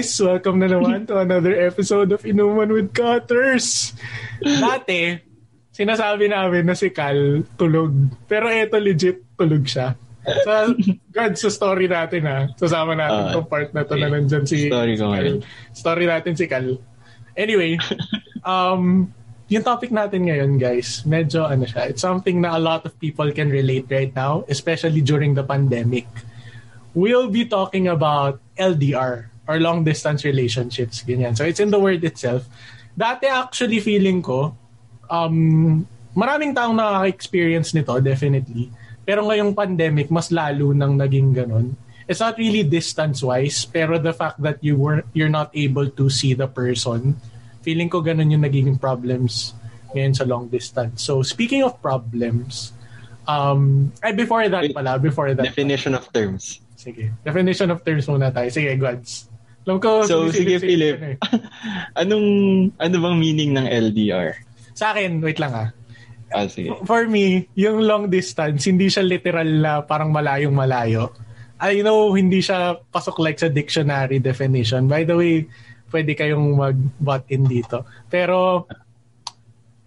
guys? Welcome na naman to another episode of Inuman with Cutters. Dati, sinasabi namin na si Cal tulog. Pero eto legit tulog siya. So, God, sa story natin ha. Sasama natin uh, tong part na to okay. na nandyan si Story ko Cal. Story natin si Cal. Anyway, um, yung topic natin ngayon, guys, medyo ano siya, it's something na a lot of people can relate right now, especially during the pandemic. We'll be talking about LDR or long distance relationships, ganyan. So it's in the word itself. Dati actually feeling ko, um, maraming taong nakaka-experience nito, definitely. Pero ngayong pandemic, mas lalo nang naging ganun. It's not really distance-wise, pero the fact that you were you're not able to see the person, feeling ko ganun yung naging problems ngayon sa long distance. So speaking of problems, um, ay before that pala, before that. Definition pala. of terms. Sige. Definition of terms muna tayo. Sige, Gwads. Ko, so, sige, Philip. Eh. anong, ano bang meaning ng LDR? Sa akin, wait lang ah. Ah, sige. For me, yung long distance, hindi siya literal na parang malayong malayo. I know hindi siya pasok like sa dictionary definition. By the way, pwede kayong mag-butt in dito. Pero,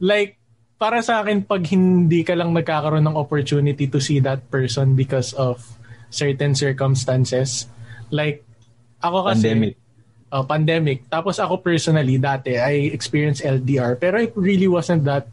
like, para sa akin, pag hindi ka lang nagkakaroon ng opportunity to see that person because of certain circumstances, like, ako kasi... Pandemic. Uh, pandemic. Tapos ako personally, dati, I experienced LDR. Pero it really wasn't that,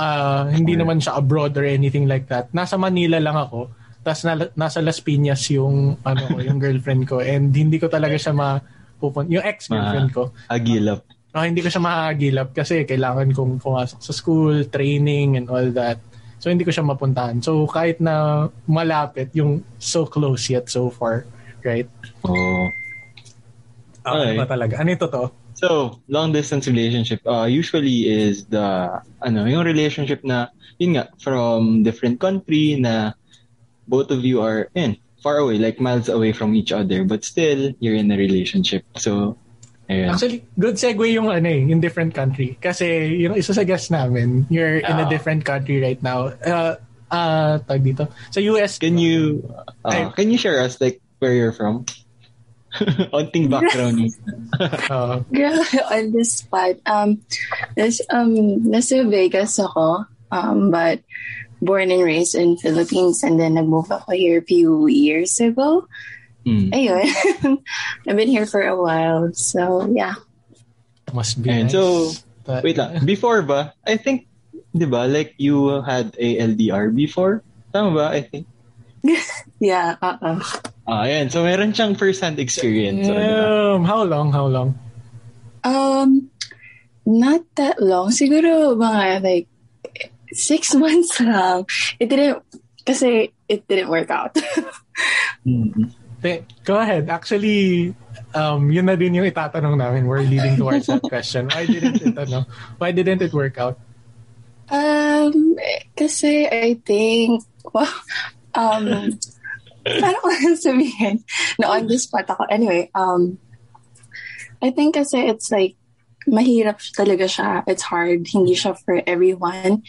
uh, hindi naman siya abroad or anything like that. Nasa Manila lang ako. Tapos na, nasa Las Piñas yung, ano ko, yung girlfriend ko. And hindi ko talaga siya mapupunta. Yung ex-girlfriend ko. Agilap. Uh, hindi ko siya makagilap kasi kailangan kong pumasok sa school, training, and all that. So, hindi ko siya mapuntahan. So, kahit na malapit, yung so close yet so far, right? Oh. Ah, okay. Ano talaga? Ano ito to? So, long distance relationship uh, usually is the ano, yung relationship na yun nga from different country na both of you are in far away, like miles away from each other, but still you're in a relationship. So, ayun. Actually, good segue yung ano eh, in different country. Kasi yung isa sa guest namin, you're uh, in a ah. different country right now. Uh, uh, tag dito. Sa US. Can you, uh, can you share us like where you're from? Onting background. uh, Grabe, on the spot. Um, nas, um, nasa Vegas ako, um, but born and raised in Philippines and then nag-move ako here a few years ago. Mm. Ayun. I've been here for a while. So, yeah. Must be and nice. So, but, wait lang. Before ba, I think, di ba, like you had a LDR before? Tama ba, I think? yeah, uh-uh. Ah, yan. So, meron siyang first-hand experience. Um, how long? How long? Um, not that long. Siguro mga like six months lang. It didn't, kasi it didn't work out. mm-hmm. Go ahead. Actually, um, yun na din yung itatanong namin. We're leading towards that question. Why didn't it, ano, why didn't it work out? Um, kasi I think, well, um, Paano ko sabihin? Na on the spot ako. Anyway, um, I think kasi it's like, mahirap talaga siya. It's hard. Hindi siya for everyone.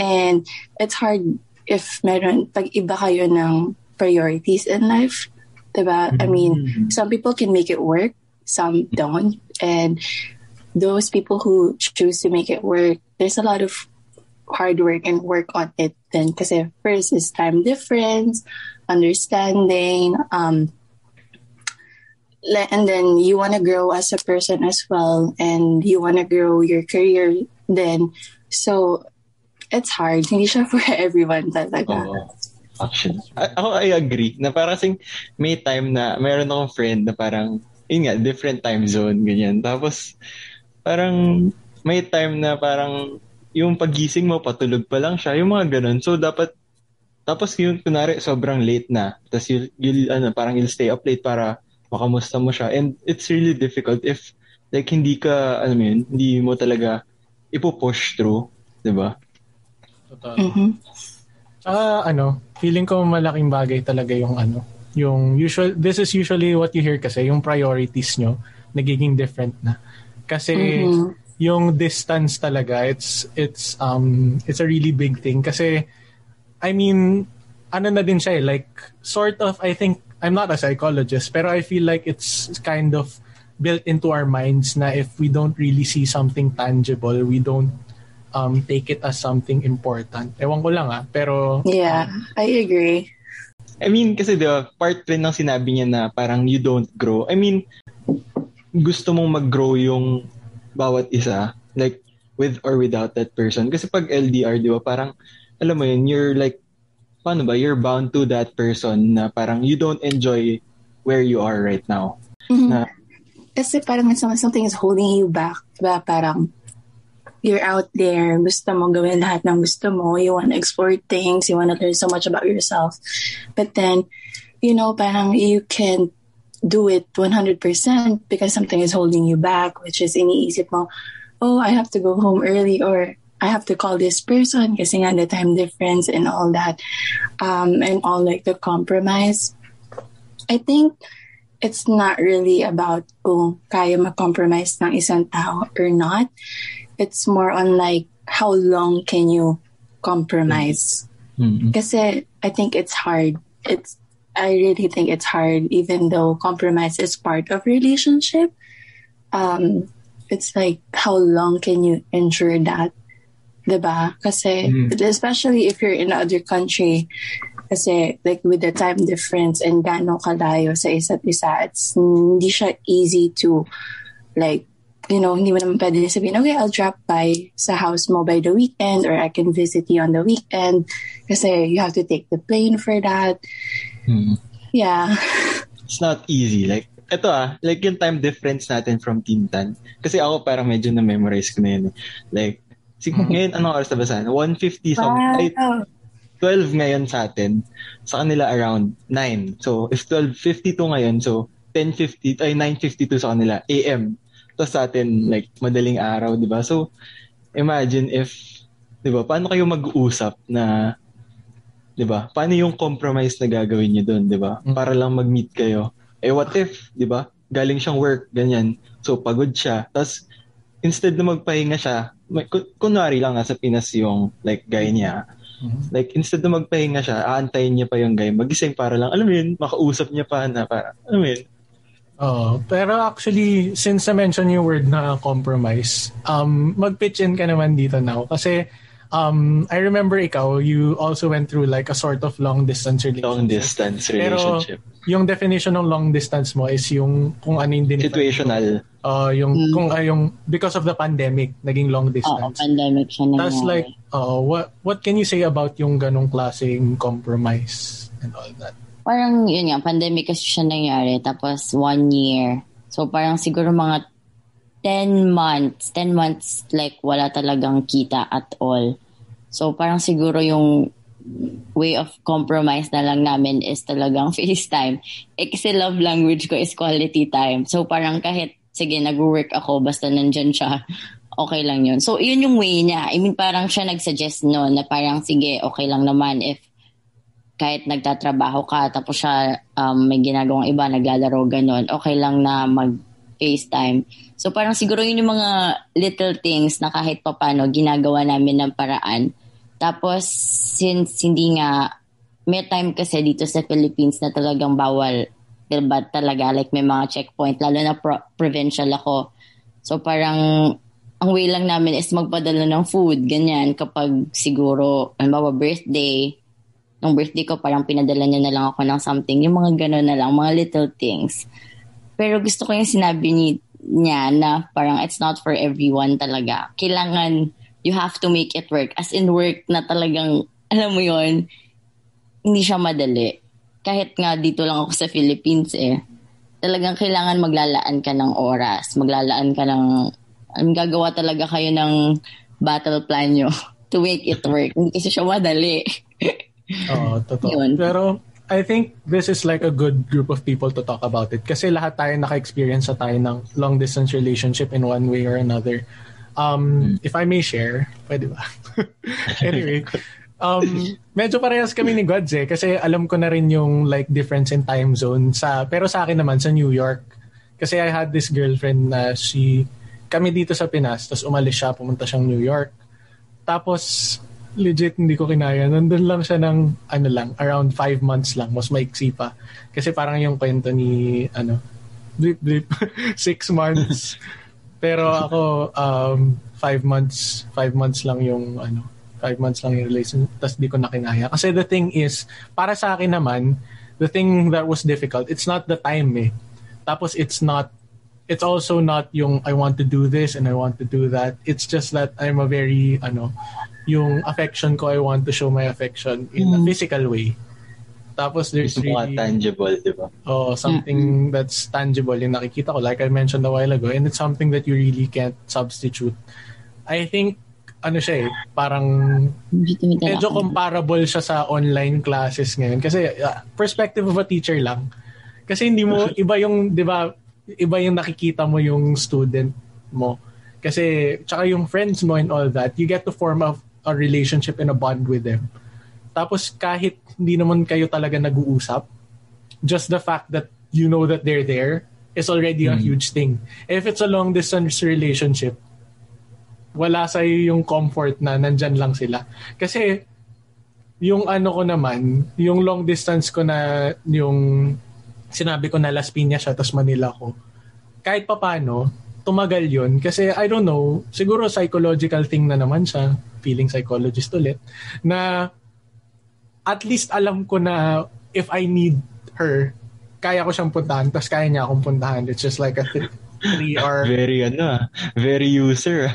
And it's hard if meron, pag iba kayo ng priorities in life. Diba? I mean, mm-hmm. some people can make it work. Some don't. And those people who choose to make it work, there's a lot of hard work and work on it then. Kasi first is time difference, understanding, um, and then you want to grow as a person as well, and you want to grow your career then. So, it's hard. Hindi siya for everyone talaga. Oh, actually, ako I agree na parang sing may time na mayroon akong friend na parang yun nga, different time zone, ganyan. Tapos, parang may time na parang yung pagising mo, patulog pa lang siya, yung mga ganun. So, dapat tapos yun, kunwari, sobrang late na. Tapos you'll, you'll, ano, parang you'll stay up late para makamusta mo siya. And it's really difficult if, like, hindi ka, ano yun, hindi mo talaga ipo-push through. Di ba? Totoo. Mm-hmm. Uh, ano, feeling ko malaking bagay talaga yung ano, yung usual, this is usually what you hear kasi, yung priorities nyo, nagiging different na. Kasi, mm-hmm. yung distance talaga, it's, it's, um, it's a really big thing. Kasi, I mean, ano na din siya eh, like, sort of, I think, I'm not a psychologist, pero I feel like it's kind of built into our minds na if we don't really see something tangible, we don't um, take it as something important. Ewan ko lang ah, pero... Yeah, I agree. I mean, kasi the part rin ng sinabi niya na parang you don't grow. I mean, gusto mong mag-grow yung bawat isa, like, with or without that person. Kasi pag LDR, di ba, parang, alam mo yun, you're like, paano ba, you're bound to that person na parang you don't enjoy where you are right now. Mhm. Na, Kasi parang something is holding you back, diba? Parang you're out there, gusto mo gawin lahat ng gusto mo, you want to explore things, you want to learn so much about yourself. But then, you know, parang you can do it 100% because something is holding you back, which is iniisip mo, oh, I have to go home early or I have to call this person kasi nga the time difference and all that. Um, and all like the compromise. I think it's not really about kung kaya mag-compromise ng isang tao or not. It's more on like how long can you compromise. mm, Kasi I think it's hard. It's I really think it's hard even though compromise is part of relationship. Um it's like how long can you endure that? Diba? Kasi Mm. especially if you're in another country kasi like with the time difference and gaano kalayo sa isa't isa, it's hindi siya easy to like you know, hindi mo naman pwede sabihin, okay, I'll drop by sa house mo by the weekend or I can visit you on the weekend kasi you have to take the plane for that. mm. Yeah. it's not easy. Like, eto ah, like yung time difference natin from Tintan. Kasi ako parang medyo na-memorize ko na yun. eh. Like, sig- ngayon, anong oras na ba sana? 150 something. Ay, Wow. 12 ngayon sa atin. Sa kanila around 9. So, if 12.52 ngayon, so 10.50, ay 9.52 sa kanila, AM. Tapos sa atin, like, madaling araw, di ba? So, imagine if, di ba, paano kayo mag-uusap na, di ba, paano yung compromise na gagawin niyo doon, di ba? Mm. Para lang mag-meet kayo. Eh, what if, di ba, galing siyang work, ganyan. So, pagod siya. Tapos, instead na magpahinga siya, may, kun- kunwari lang nasa Pinas yung, like, guy niya, Mhm. Like, instead na magpahinga siya, aantayin niya pa yung guy magising para lang, alam mo yun, makausap niya pa na para, alam mo yun. Oo. pero actually, since na-mention yung word na compromise, um, mag-pitch in ka naman dito now. Kasi, um, I remember ikaw, you also went through like a sort of long-distance relationship. Long distance Pero relationship. yung definition ng long distance mo is yung kung ano yung din Situational. Uh, yung Mm. kung uh, yung because of the pandemic naging long Oo, distance. pandemic siya nangyari. That's like uh, what what can you say about yung ganong klaseng compromise and all that? Parang yun nga, pandemic kasi siya nangyari. Tapos one year. So parang siguro mga 10 months. 10 months like wala talagang kita at all. So parang siguro yung way of compromise na lang namin is talagang FaceTime. Eh kasi love language ko is quality time. So parang kahit, sige, nag-work ako, basta nandyan siya, okay lang yun. So yun yung way niya. I mean, parang siya nag-suggest noon na parang, sige, okay lang naman if kahit nagtatrabaho ka, tapos siya um, may ginagawang iba, naglalaro, ganun, okay lang na mag-FaceTime. So parang siguro yun yung mga little things na kahit papano ginagawa namin ng paraan. Tapos, since hindi nga, may time kasi dito sa Philippines na talagang bawal, diba talaga, like may mga checkpoint, lalo na pro- provincial ako. So parang, ang way lang namin is magpadala ng food, ganyan, kapag siguro, halimbawa birthday, nung birthday ko, parang pinadala niya na lang ako ng something. Yung mga gano'n na lang, mga little things. Pero gusto ko yung sinabi ni, niya na parang it's not for everyone talaga. Kailangan, you have to make it work. As in work na talagang, alam mo yon hindi siya madali. Kahit nga dito lang ako sa Philippines eh. Talagang kailangan maglalaan ka ng oras. Maglalaan ka ng, um, gagawa talaga kayo ng battle plan nyo to make it work. Hindi kasi siya madali. Oo, totoo. Yun. Pero I think this is like a good group of people to talk about it kasi lahat tayo naka-experience sa tayo ng long distance relationship in one way or another. Um, if I may share, pwede ba? anyway, um, medyo parehas kami ni Gods eh kasi alam ko na rin yung like difference in time zone sa pero sa akin naman sa New York kasi I had this girlfriend na she kami dito sa Pinas tapos umalis siya pumunta siyang New York tapos legit hindi ko kinaya. Nandun lang siya ng ano lang, around five months lang, mas maiksi pa. Kasi parang yung kwento ni ano blip, blip. Six months. Pero ako, um, five months, five months lang yung, ano, five months lang yung relation, tapos di ko na kinaya. Kasi the thing is, para sa akin naman, the thing that was difficult, it's not the time eh. Tapos it's not, it's also not yung I want to do this and I want to do that. It's just that I'm a very, ano, yung affection ko, I want to show my affection in Mm. a physical way. Tapos there's Gusto really, tangible, di ba? oh, something that's tangible yung nakikita ko, like I mentioned a while ago, and it's something that you really can't substitute. I think, ano siya eh, parang Medyo comparable siya sa online classes ngayon. Kasi uh, perspective of a teacher lang. Kasi hindi mo, iba yung, di ba, iba yung nakikita mo yung student mo. Kasi, tsaka yung friends mo and all that, you get to form a, a relationship and a bond with them. Tapos kahit hindi naman kayo talaga nag-uusap, just the fact that you know that they're there is already a huge thing. If it's a long distance relationship, wala sa yung comfort na nandyan lang sila. Kasi yung ano ko naman, yung long distance ko na yung sinabi ko na Las Piñas siya tapos Manila ko. Kahit papano, tumagal yun kasi I don't know, siguro psychological thing na naman siya, feeling psychologist ulit, na at least alam ko na if I need her, kaya ko siyang puntahan tapos kaya niya akong puntahan. It's just like a th- three hour, Very, ano ah, very user.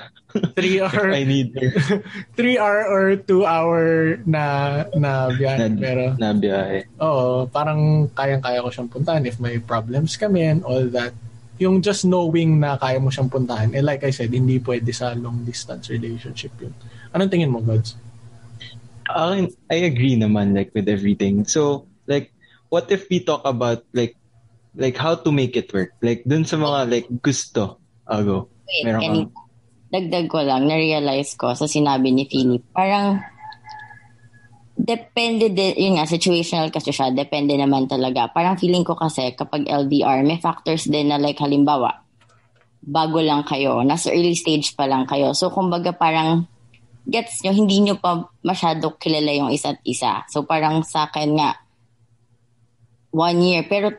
Three hour, I need three hour or two hour na na biyahe. Na, Pero na biyahe. oo, parang kayang-kaya ko siyang puntahan if may problems kami and all that. Yung just knowing na kaya mo siyang puntahan. And like I said, hindi pwede sa long distance relationship yun. Anong tingin mo, Gods? Akin, I agree naman like with everything. So, like, what if we talk about like, like how to make it work? Like, dun sa mga like gusto. I'll go. Wait, Meron kanina, dagdag ko lang, na-realize ko sa sinabi ni Philip, parang depende din, yun nga, situational kasi siya, depende naman talaga. Parang feeling ko kasi kapag LDR, may factors din na like halimbawa, bago lang kayo, nasa early stage pa lang kayo. So, kumbaga parang gets nyo, hindi nyo pa masyado kilala yung isa't isa. So, parang sa akin nga, one year. Pero,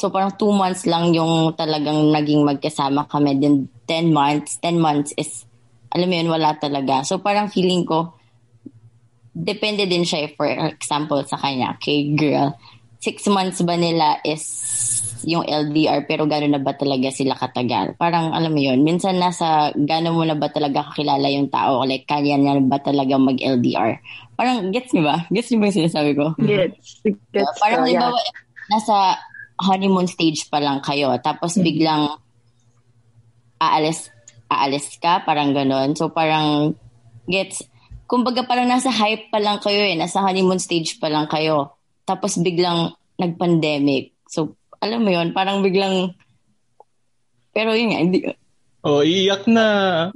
so parang two months lang yung talagang naging magkasama kami. Then, 10 months, 10 months is, alam mo yun, wala talaga. So, parang feeling ko, depende din siya for example sa kanya, kay girl, six months ba nila is yung LDR pero gano'n na ba talaga sila katagal? Parang alam mo yun, minsan nasa gano'n mo na ba talaga kakilala yung tao? Like, kaya na ba talaga mag-LDR? Parang, gets niyo ba? Gets niyo ba yung sinasabi ko? Gets. Gets parang ko, yeah. halimbawa, nasa honeymoon stage pa lang kayo, tapos biglang aalis, aalis ka, parang ganon. So parang gets, kumbaga parang nasa hype pa lang kayo eh, nasa honeymoon stage pa lang kayo. Tapos biglang nag-pandemic. So alam mo yon parang biglang, pero yun nga, hindi, Oh, iyak na.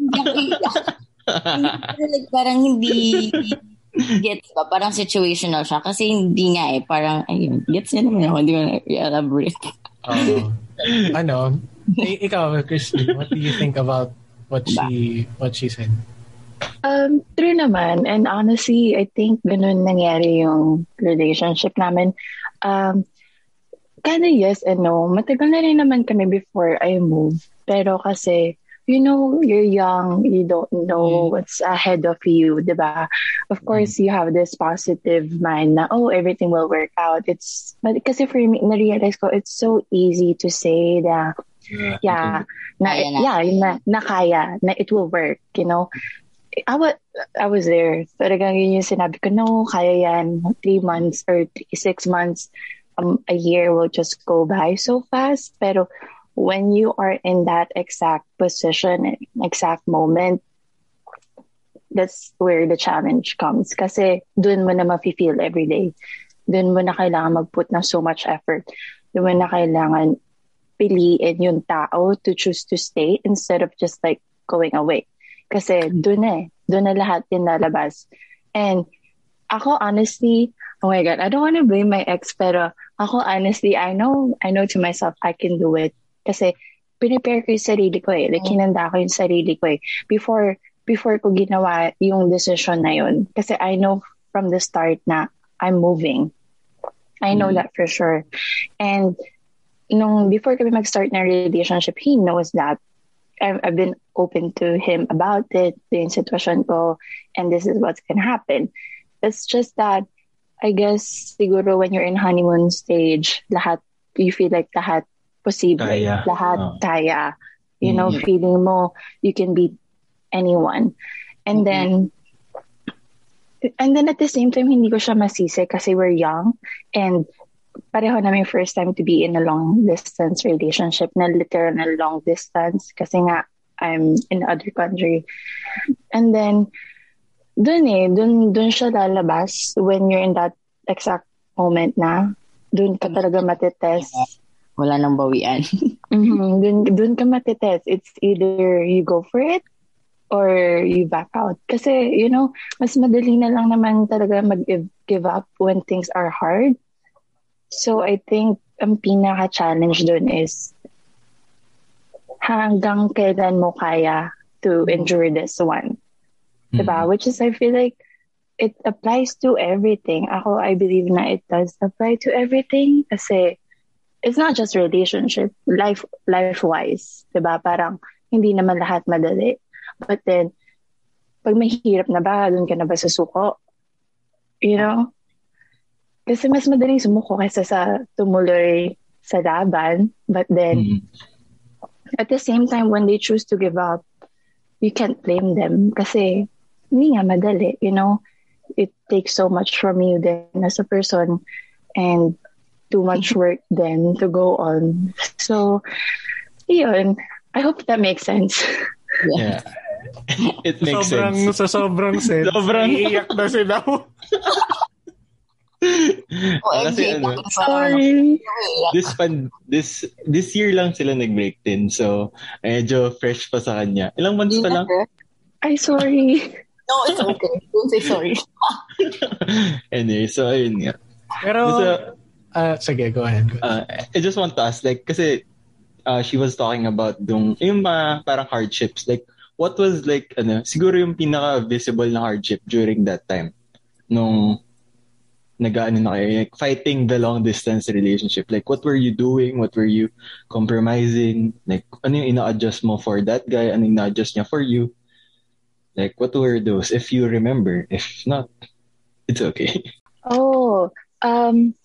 pero like, parang hindi gets ba? Parang situational siya. Kasi hindi nga eh. Parang, ayun, gets niya naman ako. Hindi ko na i-elaborate. Oo. ano, i- ikaw, Christy, what do you think about what she what she said? Um, true naman. And honestly, I think ganun nangyari yung relationship namin. Um, kind of yes and no. Matagal na rin naman kami before I moved. Pero kasi, you know, you're young, you don't know what's ahead of you, di ba? Of course, you have this positive mind na, oh, everything will work out. It's, but kasi for me, na-realize ko, it's so easy to say that, yeah, na, na. yeah, yun na, na kaya, na it will work, you know. I was, I was there. Talagang yun yung sinabi ko, no, kaya yan. Three months or three, six months, um, a year will just go by so fast. Pero when you are in that exact position, exact moment, that's where the challenge comes. Kasi dun mo na mafe-feel every day. Dun mo na kailangan mag-put so much effort. Dun mo na kailangan piliin yung tao to choose to stay instead of just like going away. Kasi doon eh. Doon na lahat yung lalabas. And ako honestly, oh my God, I don't want to blame my ex, pero ako honestly, I know, I know to myself, I can do it. Kasi prepare ko yung sarili ko eh. Like, hinanda ko yung sarili ko eh. Before, before ko ginawa yung decision na yun. Kasi I know from the start na I'm moving. I know that for sure. And nung before kami mag-start na relationship, he knows that I've, I've been open to him about it, the situation ko, and this is what's gonna happen. It's just that, I guess, siguro when you're in honeymoon stage, lahat, you feel like lahat posible. Kaya. Lahat Oh. kaya. You know, Mhm. feeling mo, you can beat anyone. And then, and then at the same time, hindi ko siya masisi kasi we're young and pareho namin first time to be in a long distance relationship na literal na long distance kasi nga I'm in other country. And then, dun eh, dun, dun siya lalabas when you're in that exact moment na dun ka talaga matitest. Wala nang bawian. Mhm, Dun, dun ka matitest. It's either you go for it or you back out. Kasi, you know, mas madali na lang naman talaga mag-give up when things are hard. So, I think ang pinaka-challenge dun is hanggang kailan mo kaya to endure this one. Diba? Which is, I feel like it applies to everything. Ako, I believe na it does apply to everything kasi it's not just relationship, life, life-wise. Diba? Parang hindi naman lahat madali. But then, pag may hirap na ba, doon ka na ba susuko? You know? Kasi mas madaling sumuko kaysa sa tumuloy sa laban. But then, Mm. at the same time, when they choose to give up, you can't blame them kasi hindi nga madali, you know? It takes so much from you then as a person and too much work then to go on. So, yun. I hope that makes sense. Yeah. It makes sobrang, sense. Sa sobrang sense. Sobrang- Iiyak na sila. Kasi ano, Sorry. this pan this this year lang sila nag-break din. So, medyo fresh pa sa kanya. Ilang months pa lang? Ay, sorry. No, it's okay. Don't say sorry. anyway, so ayun nga. Pero, Basta, ah, sige, go ahead. Go ahead. uh, I just want to ask, like, kasi uh, she was talking about dung, yung mga parang hardships. Like, what was like, ano, siguro yung pinaka-visible na hardship during that time? Nung nag-ano na kayo, like, fighting the long-distance relationship. Like, what were you doing? What were you compromising? Like, ano yung ina-adjust mo for that guy? Ano yung ina-adjust niya for you? Like, what were those? If you remember. If not, it's okay. Oh, um,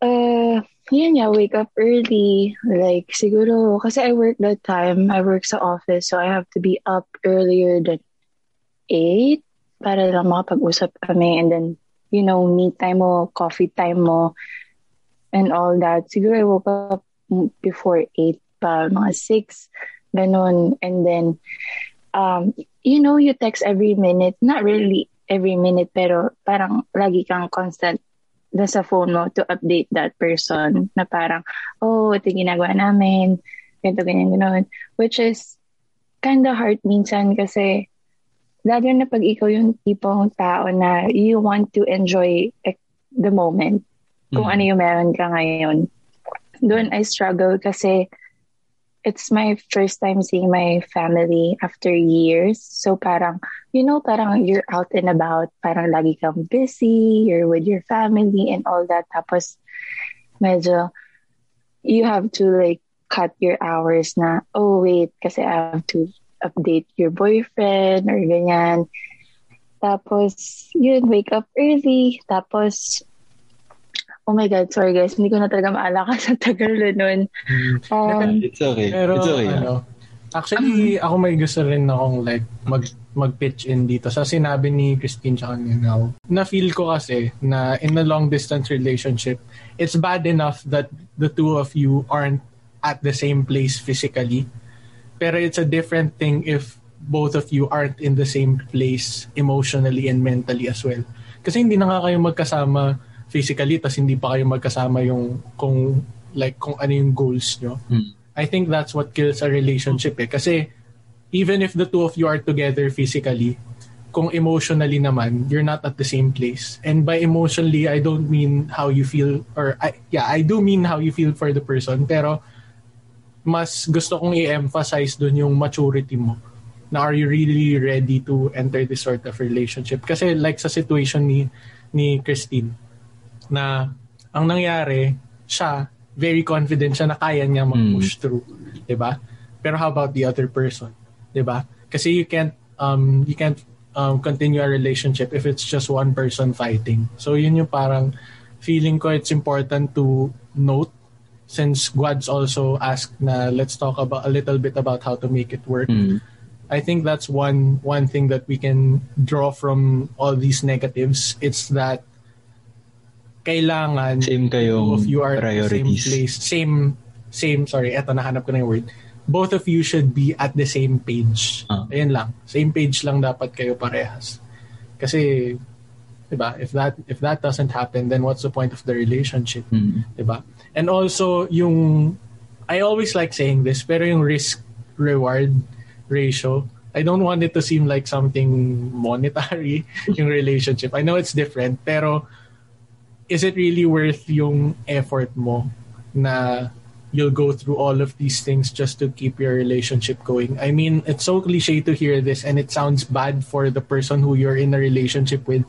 uh, yun nga, wake up early. Like, siguro, kasi I work that time, I work sa office, so I have to be up earlier than 8 para lang makapag-usap kami and then, you know, me time mo, coffee time mo, and all that. Siguro I woke up before 8 pa, mga 6, ganun. And then, um, you know, you text every minute, not really every minute, pero parang lagi kang constant na sa phone mo to update that person na parang, oh, ito yung ginagawa namin, ganito, ganyan, ganun. Which is kind of hard minsan kasi lalo na pag ikaw yung tipong tao na you want to enjoy eh, the moment kung Mhm. ano yung meron ka ngayon. Doon I struggle kasi it's my first time seeing my family after years. So parang, you know, parang you're out and about, parang lagi kang busy, you're with your family and all that. Tapos medyo you have to like cut your hours na, oh wait, kasi I have to update your boyfriend or ganyan. Tapos, yun, wake up early. Tapos, oh my God, sorry guys, hindi ko na talaga maalakas sa tagal na nun. Mm. Um, It's okay. Pero it's okay. ano, actually ako may gusto rin akong like mag mag-pitch in dito sa sinabi ni Christine tsaka ni Nao. Na-feel ko kasi na in a long distance relationship, it's bad enough that the two of you aren't at the same place physically. Pero it's a different thing if both of you aren't in the same place emotionally and mentally as well. Kasi hindi na nga kayo magkasama physically tas hindi pa kayo magkasama yung kung like kung ano yung goals nyo. Hmm. I think that's what kills a relationship eh. Kasi even if the two of you are together physically, kung emotionally naman, you're not at the same place. And by emotionally, I don't mean how you feel, or I, yeah, I do mean how you feel for the person, pero mas gusto kong i-emphasize dun yung maturity mo. Na are you really ready to enter this sort of relationship? Kasi like sa situation ni ni Christine, na ang nangyari, siya, very confident siya na kaya niya mag-push mm. through, 'di ba? Pero how about the other person, 'di ba? Kasi you can't um you can't um, continue a relationship if it's just one person fighting. So yun yung parang feeling ko it's important to note since Guads also asked na let's talk about a little bit about how to make it work. Mm. I think that's one one thing that we can draw from all these negatives. It's that kailangan same kayong if you are priorities. same place, same same sorry, eto nahanap ko na yung word both of you should be at the same page. Uh. Ayun lang. Same page lang dapat kayo parehas. Kasi, 'di ba? If that if that doesn't happen, then what's the point of the relationship? Mm. 'Di ba? And also yung I always like saying this, pero yung risk reward ratio, I don't want it to seem like something monetary yung relationship. I know it's different, pero is it really worth yung effort mo na you'll go through all of these things just to keep your relationship going. I mean, it's so cliche to hear this and it sounds bad for the person who you're in a relationship with.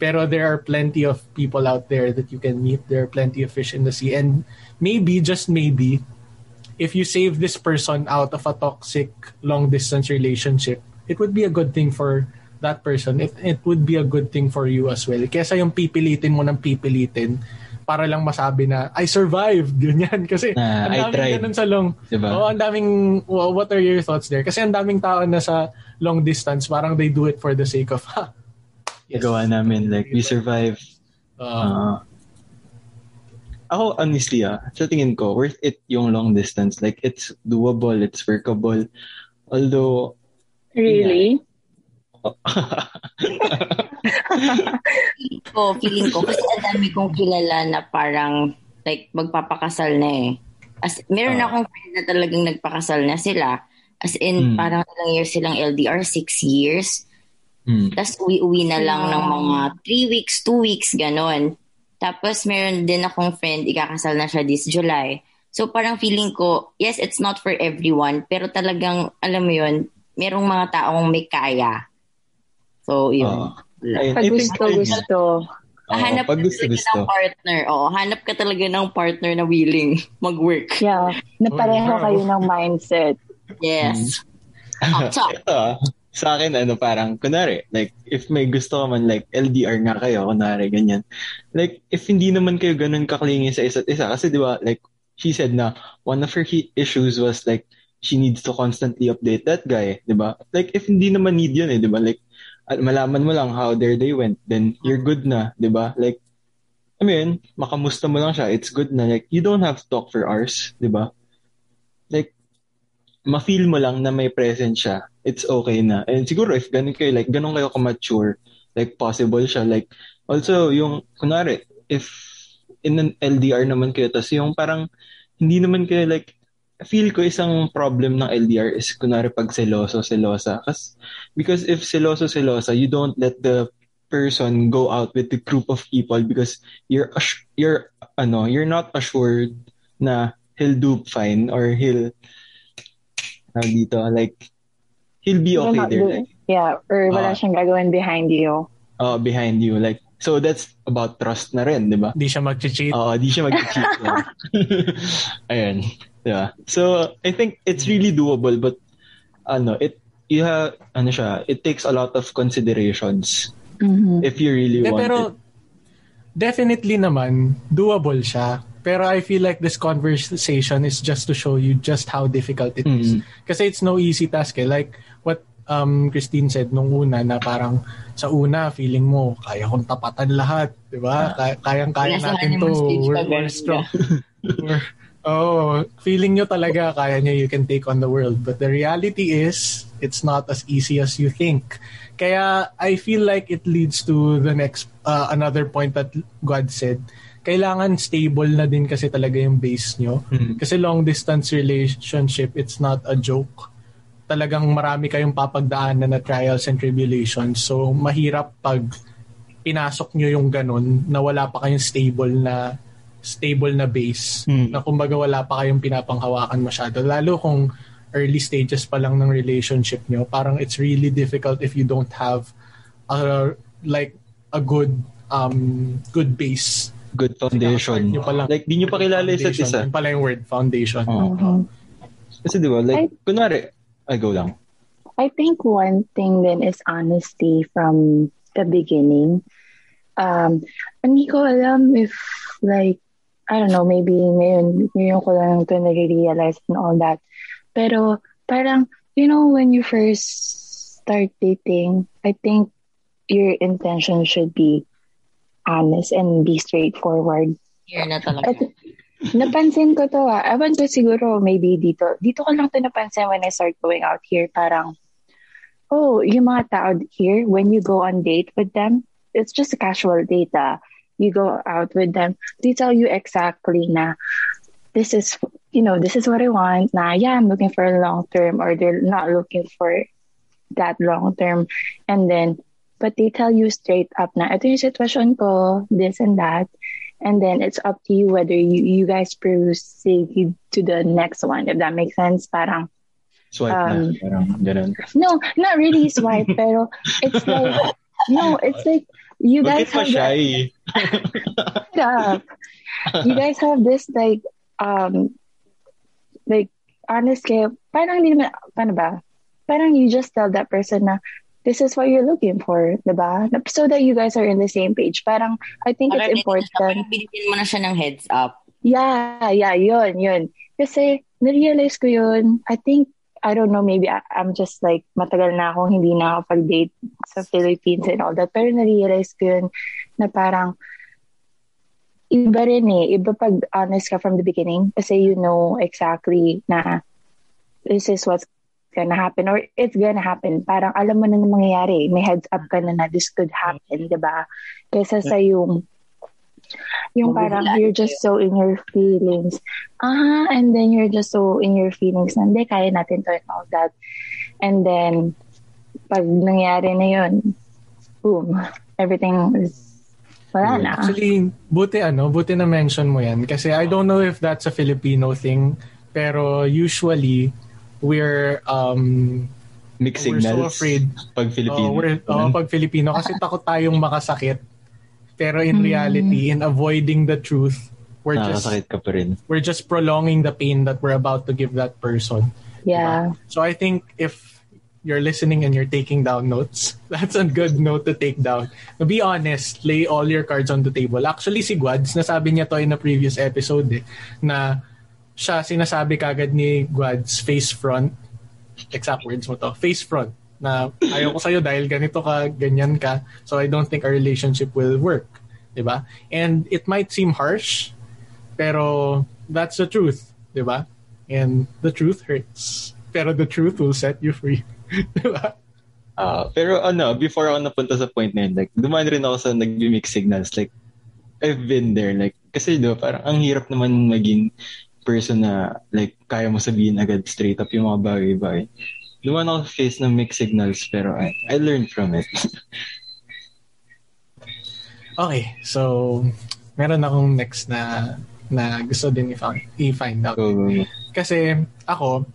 Pero there are plenty of people out there that you can meet. There are plenty of fish in the sea. And maybe, just maybe, if you save this person out of a toxic long distance relationship, it would be a good thing for that person. It, it would be a good thing for you as well. Kesa yung pipilitin mo ng pipilitin para lang masabi na I survived ganyan kasi uh, ang daming ganun sa long diba? oh ang daming well, what are your thoughts there kasi ang daming tao na sa long distance parang they do it for the sake of ha yes. gawa namin like we survive uh, uh, ako honestly ah sa tingin ko worth it yung long distance like it's doable it's workable although really feeling ko, feeling ko, kasi ang dami kong kilala na parang, like, magpapakasal na eh. As, meron uh, akong friend na talagang nagpakasal na sila. As in, hmm. parang ilang years silang LDR, six years. Hmm. Tapos uwi-uwi na lang ng mga three weeks, two weeks, ganon. Tapos meron din akong friend, ikakasal na siya this July. So parang feeling ko, yes, it's not for everyone, pero talagang, alam mo yun, merong mga taong may kaya. So, yun. Uh, Ayun. Pag gusto, gusto. Oh, hanap pag gusto, ka gusto. ng partner. Oo, hanap ka talaga ng partner na willing mag-work. Yeah. Na pareho oh, kayo ng mindset. Yes. Hmm. Ito, ah, sa akin, ano, parang, kunwari, like, if may gusto ka man, like, LDR nga kayo, kunwari, ganyan. Like, if hindi naman kayo ganun kaklingi sa isa't isa, kasi di ba, like, she said na, one of her issues was, like, she needs to constantly update that guy, di ba? Like, if hindi naman need yun, eh, di ba? Like, malaman mo lang how their day went, then you're good na, di ba? Like, I mean, makamusta mo lang siya, it's good na. Like, you don't have to talk for hours, di ba? Like, ma-feel mo lang na may presence siya, it's okay na. And siguro if ganun kayo, like, ganun kayo ka-mature, like, possible siya. Like, also, yung, kunwari, if in an LDR naman kayo, tas yung parang, hindi naman kayo, like, feel ko isang problem ng LDR is kunwari pag seloso, selosa. Kas, because if seloso, selosa, you don't let the person go out with the group of people because you're you're ano, you're not assured na he'll do fine or he'll uh, dito like he'll be okay there like. yeah or wala uh, siyang gagawin behind you. Oh uh, behind you like so that's about trust na rin di ba? Di siya mag-cheat. Oo uh, di siya mag-cheat ayun Yeah. So I think it's really doable, but ano, it you have ano siya, it takes a lot of considerations mm-hmm. if you really De, want pero, it. Definitely naman, doable siya. Pero I feel like this conversation is just to show you just how difficult it mm-hmm. is. Kasi it's no easy task eh. Like what um Christine said nung una na parang sa una feeling mo kaya kong tapatan lahat, 'di ba? Kaya kayang-kaya natin to. We're, we're strong. we're, Oh, feeling nyo talaga kaya nyo you can take on the world. But the reality is, it's not as easy as you think. Kaya I feel like it leads to the next, uh, another point that God said. Kailangan stable na din kasi talaga yung base nyo. Mm-hmm. Kasi long distance relationship, it's not a joke. Talagang marami kayong papagdaanan na trials and tribulations. So, mahirap pag pinasok nyo yung ganun na wala pa kayong stable na stable na base hmm. na kumbaga wala pa kayong pinapanghawakan masyado. Lalo kung early stages pa lang ng relationship nyo, parang it's really difficult if you don't have a, like a good um good base Good foundation. Nyo pa lang. Like, di nyo pa kilala isa't isa. Yun pala yung word, foundation. Mhm. Kasi di ba, like, kunwari, ay, go lang. I think one thing then is honesty from the beginning. Um, hindi ko alam if like, I don't know, maybe ngayon, ngayon ko lang ito nare-realize and all that. Pero parang, you know, when you first start dating, I think your intention should be honest and be straightforward. Here na talaga. At napansin ko to ah. Ewan ko siguro maybe dito. Dito ko lang to napansin when I start going out here. Parang, oh, yung mga tao here, when you go on date with them, it's just a casual date ah. You go out with them, they tell you exactly na this is, you know, this is what I want. Na, yeah, I'm looking for a long term or they're not looking for that long term. And then, but they tell you straight up na, ito yung sitwasyon ko, this and that. And then it's up to you whether you, you guys proceed to the next one, if that makes sense. Parang, Swipe Um, na. Parang ganun. no, not really swipe, pero it's like, no, it's like, you Bakit guys have that, shy? Shut up. you guys have this like um like honest kayo parang hindi naman paano ba parang you just tell that person na this is what you're looking for diba so that you guys are in the same page parang I think Parang it's din- Parang important binigyan mo na siya ng heads up. yeah yeah yun yun kasi na-realize ko yun I think I don't know maybe I, I'm just like matagal na akong hindi na ako pag-date sa Philippines and all that pero na-realize ko yun na parang iba rin eh. Iba pag honest ka from the beginning kasi you know exactly na this is what's gonna happen or it's gonna happen. Parang alam mo na na mangyayari. May heads up ka na na this could happen, di ba? Kesa sa yung yung parang you're just so in your feelings. Ah, and then you're just so in your feelings hindi, kaya natin to and all that. And then, pag nangyari na yun, boom, everything is wala na. Actually, buti ano, buti na mention mo yan. Kasi I don't know if that's a Filipino thing, pero usually, we're, um, Mixed we're so afraid. Pag Filipino. Oh, we're, oh, pag Filipino, kasi takot tayong makasakit. Pero in Mm. reality, in avoiding the truth, we're just ka pa rin. we're just prolonging the pain that we're about to give that person. Yeah. So I think if you're listening and you're taking down notes, that's a good note to take down. To be honest, lay all your cards on the table. Actually, si Guads, nasabi niya to in a previous episode eh, na siya sinasabi kagad ni Guads, face front, exact words mo to, face front, na ayaw ko sa'yo dahil ganito ka, ganyan ka, so I don't think our relationship will work. 'Di ba? And it might seem harsh, pero that's the truth, 'di ba? And the truth hurts. Pero the truth will set you free. 'Di ba? Ah, pero ano, before ako napunta sa point na yun, like, dumaan rin ako sa nag-mix signals. Like, I've been there. Like, kasi do, parang ang hirap naman maging person na, like, kaya mo sabihin agad straight up yung mga bagay-bagay. Dumaan ako sa face ng mixed signals, pero I, I learned from it. Okay, so meron akong next na na gusto din i-find, i-find out. so, Kasi ako,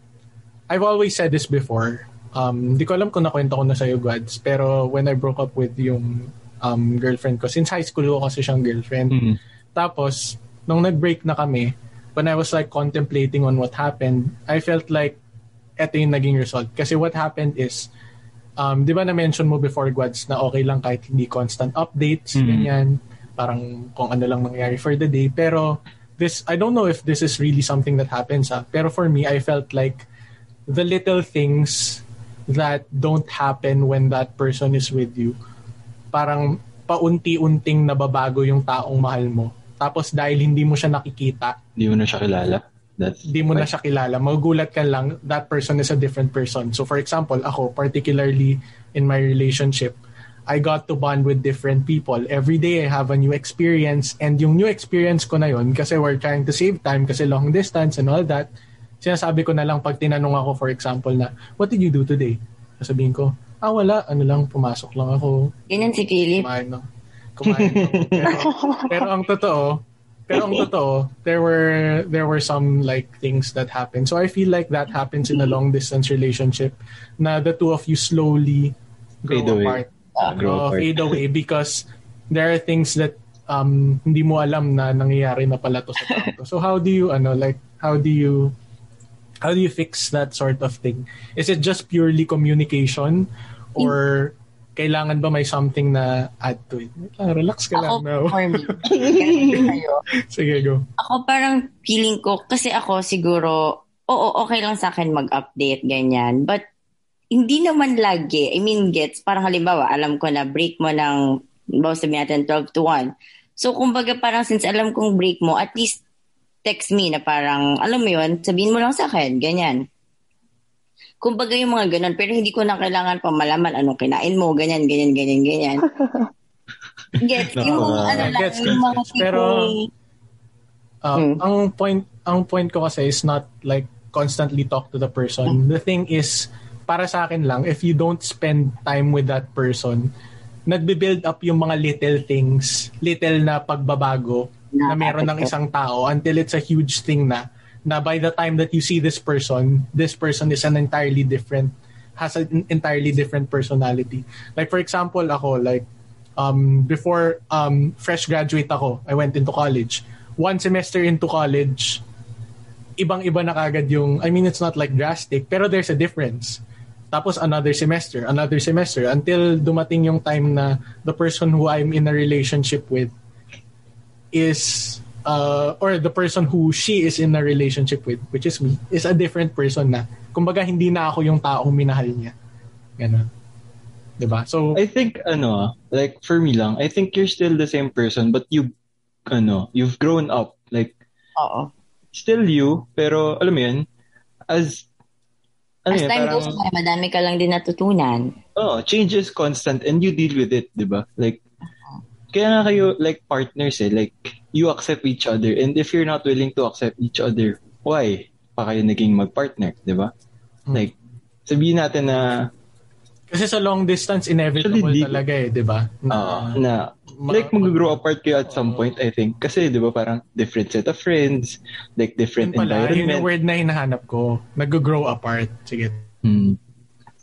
I've always said this before. Um, di ko alam kung nakwento ko na sa'yo, Gwads. Pero when I broke up with yung um, girlfriend ko, since high school ko kasi siyang girlfriend. mm, Tapos, nung nag-break na kami, when I was like contemplating on what happened, I felt like eto yung naging result. Kasi what happened is, um, di ba na-mention mo before, Gwads, na okay lang kahit hindi constant updates, Mhm. ganyan. Parang kung ano lang nangyari for the day. Pero, this, I don't know if this is really something that happens, ha? pero for me, I felt like the little things that don't happen when that person is with you, parang paunti-unting nababago yung taong mahal mo. Tapos dahil hindi mo siya nakikita, Hindi mo na siya kilala. That's, hindi mo na siya kilala, magugulat ka lang, that person is a different person. So for example, ako, particularly in my relationship, I got to bond with different people. Every day I have a new experience and yung new experience ko na yun, kasi we're trying to save time kasi long distance and all that, sinasabi ko na lang pag tinanong ako for example na, what did you do today? Sasabihin ko, ah wala, ano lang, pumasok lang ako, Ganyan si Philip. kumain no. Kumain. Pero, pero ang totoo, pero ang totoo, there were there were some like things that happened. So I feel like that happens in a long distance relationship na the two of you slowly grow Fade away. apart. Ah, grow Uh, apart. fade away because there are things that um, hindi mo alam na nangyayari na pala to sa tao. So how do you, ano, like, how do you, how do you fix that sort of thing? Is it just purely communication or kailangan ba may something na add to it? Ah, relax ka lang Ako, now. for me. Sige, go. Ako parang feeling ko, kasi ako siguro, oo, okay lang sa akin mag-update, ganyan. But, hindi naman lagi. I mean, gets, parang halimbawa, alam ko na break mo ng, bawa sabihin natin, 12 to 1. So, kumbaga parang since alam kong break mo, at least text me na parang, alam mo yun, sabihin mo lang sa akin, ganyan. Kumbaga yung mga ganun, pero hindi ko na kailangan pa malaman anong kinain mo, ganyan, ganyan, ganyan, ganyan. Gets, yung Nako, ano lang, gets, yung mga gets. Pero- tipong- Uh, Hmm. Ang point ang point ko kasi is not like constantly talk to the person. The thing is, para sa akin lang, if you don't spend time with that person, nagbe-build up yung mga little things, little na pagbabago na meron ng isang tao until it's a huge thing na na by the time that you see this person, this person is an entirely different has an entirely different personality. Like for example, ako like um before um fresh graduate ako, I went into college. One semester into college, ibang-iba na kagad yung I mean it's not like drastic, pero there's a difference. Tapos another semester, another semester until dumating yung time na the person who I'm in a relationship with is uh, or the person who she is in a relationship with, which is me, is a different person na. Kumbaga, hindi na ako yung taong minahal niya. Ganon. 'Di ba? So, I think, ano, like, for me lang, I think you're still the same person, but you, ano, you've grown up. Like, Oo. still you, pero, alam mo yun, as, ano As yun, time parang, goes by, madami ka lang din natutunan. oh, change is constant and you deal with it, di ba? Like, kaya nga kayo, like, partners eh, like, you accept each other, and if you're not willing to accept each other, why pa kayo naging mag-partner, di ba? Hmm. Like, sabihin natin na, kasi sa long distance, inevitable di- talaga eh, di ba? uh, na, ma- like, mag-grow apart kayo at some point, I think. Kasi, di ba, parang different set of friends, like, Yun different pala, yun environment. yung word na hinahanap ko. Nag-grow apart. Sige. Hmm.